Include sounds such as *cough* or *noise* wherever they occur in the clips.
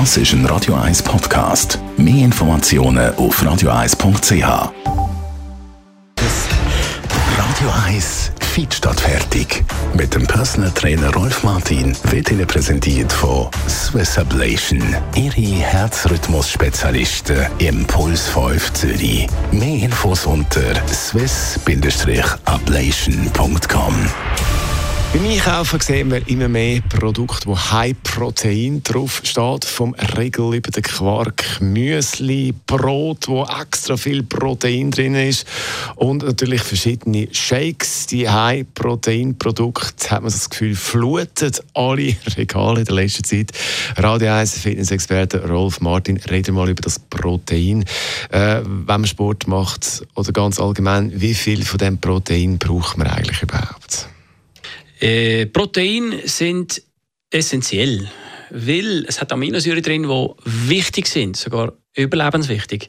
Das ist ein Radio 1 Podcast. Mehr Informationen auf radio1.ch. Radio 1 Fit statt fertig. Mit dem Personal Trainer Rolf Martin wird Ihnen präsentiert von Swiss Ablation. Ihre Herzrhythmus-Spezialisten im Puls 5 Zürich. Mehr Infos unter swiss-ablation.com. Beim Einkaufen sehen wir immer mehr Produkte, wo High Protein draufsteht. Vom Regel über den Quark, Müsli, Brot, wo extra viel Protein drin ist. Und natürlich verschiedene Shakes. Die High Protein Produkte, hat man das Gefühl, flutet alle *laughs* Regale in der letzten Zeit. Radio 1 Fitness-Experte Rolf Martin, reden mal über das Protein. Äh, wenn man Sport macht oder ganz allgemein, wie viel von dem Protein braucht man eigentlich überhaupt? Äh, Proteine sind essentiell, weil es hat Aminosäuren drin, die wichtig sind, sogar überlebenswichtig.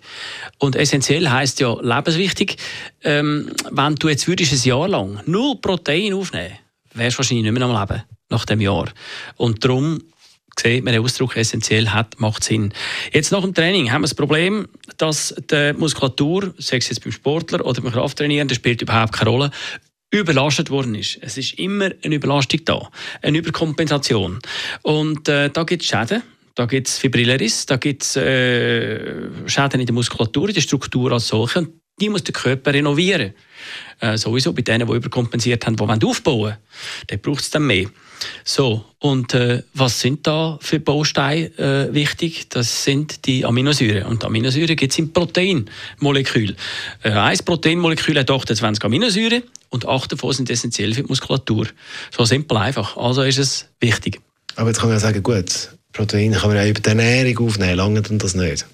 Und essentiell heißt ja lebenswichtig. Ähm, wenn du jetzt würdest ein Jahr lang null Protein aufnehmen, wärst du wahrscheinlich nicht mehr am Leben nach dem Jahr. Und darum sieht man den Ausdruck essentiell hat, macht Sinn. Jetzt nach dem Training haben wir das Problem, dass die Muskulatur, sei es jetzt beim Sportler oder beim Krafttrainieren, das spielt überhaupt keine Rolle, überlastet worden ist. Es ist immer eine Überlastung da, eine Überkompensation. Und äh, da gibt es Schäden. Da gibt es Fibrillariss, da gibt es äh, Schäden in der Muskulatur, in der Struktur als solche. Und die muss der Körper renovieren. Äh, sowieso bei denen, die überkompensiert haben, die aufbauen wollen. Braucht es dann mehr. So, und äh, was sind da für Bausteine äh, wichtig? Das sind die Aminosäuren. Und Aminosäuren gibt es im Proteinmolekül. Äh, ein Proteinmolekül hat 28 Aminosäuren und acht davon sind essentiell für die Muskulatur. So simpel einfach. Also ist es wichtig. Aber jetzt kann man ja sagen, gut, Protein kann man ja über die Ernährung aufnehmen, lange dann das nicht?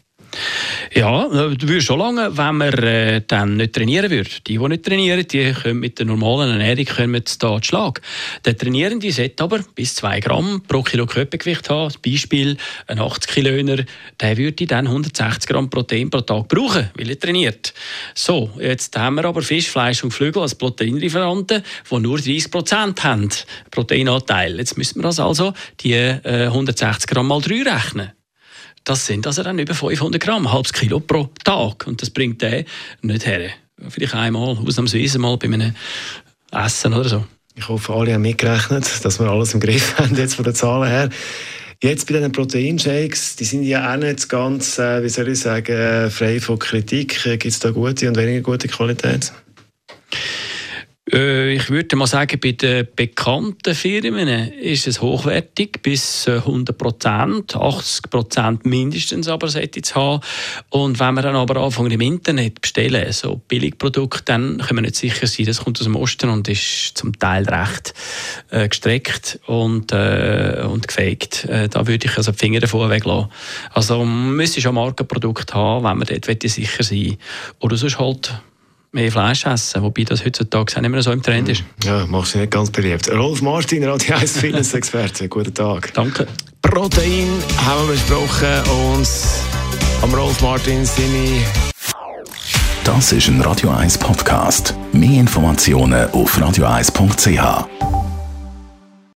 Ja, du würdest schon lange, wenn man äh, dann nicht trainieren würde. Die, die nicht trainieren, die können mit der normalen Ernährung kommen da Schlag. Der Trainierende sollte aber bis 2 Gramm pro Kilo Körpergewicht haben. Als Beispiel, ein 80 Kilöner, der würde dann 160 Gramm Protein pro Tag brauchen, weil er trainiert. So, jetzt haben wir aber Fisch, Fleisch und Flügel als Proteinlieferanten, die nur 30 Prozent haben, Proteinanteil. Jetzt müssen wir also die äh, 160 Gramm mal 3 rechnen. Das sind also dann über 500 Gramm, ein halbes Kilo pro Tag. Und das bringt der nicht her. Vielleicht einmal, ausnahmsweise mal bei einem Essen oder so. Ich hoffe, alle haben mitgerechnet, dass wir alles im Griff *laughs* haben, jetzt von den Zahlen her. Jetzt bei diesen Proteinshakes, die sind ja auch nicht ganz, äh, wie soll ich sagen, frei von Kritik. Gibt es da gute und weniger gute Qualität? Äh, ich würde mal sagen, bei den bekannten Firmen ist es hochwertig, bis 100 Prozent, 80 Prozent mindestens aber sollte es haben. Und wenn wir dann aber anfangen im Internet bestellen, so Billigprodukte, dann können wir nicht sicher sein, das kommt aus dem Osten und ist zum Teil recht äh, gestreckt und, äh, und gefaked. Äh, da würde ich also die Finger davon weglassen. Also man müsste schon ein Markenprodukt haben, wenn man dort sicher sein will. Oder sonst halt mehr Fleisch essen, wobei das heutzutage auch nicht mehr so im Trend ist. Ja, machst du nicht ganz beliebt. Rolf Martin, Radio 1 Fitness-Experte, guten Tag. Danke. Protein haben wir besprochen und am Rolf Martin seine... Das ist ein Radio 1 Podcast. Mehr Informationen auf radio1.ch.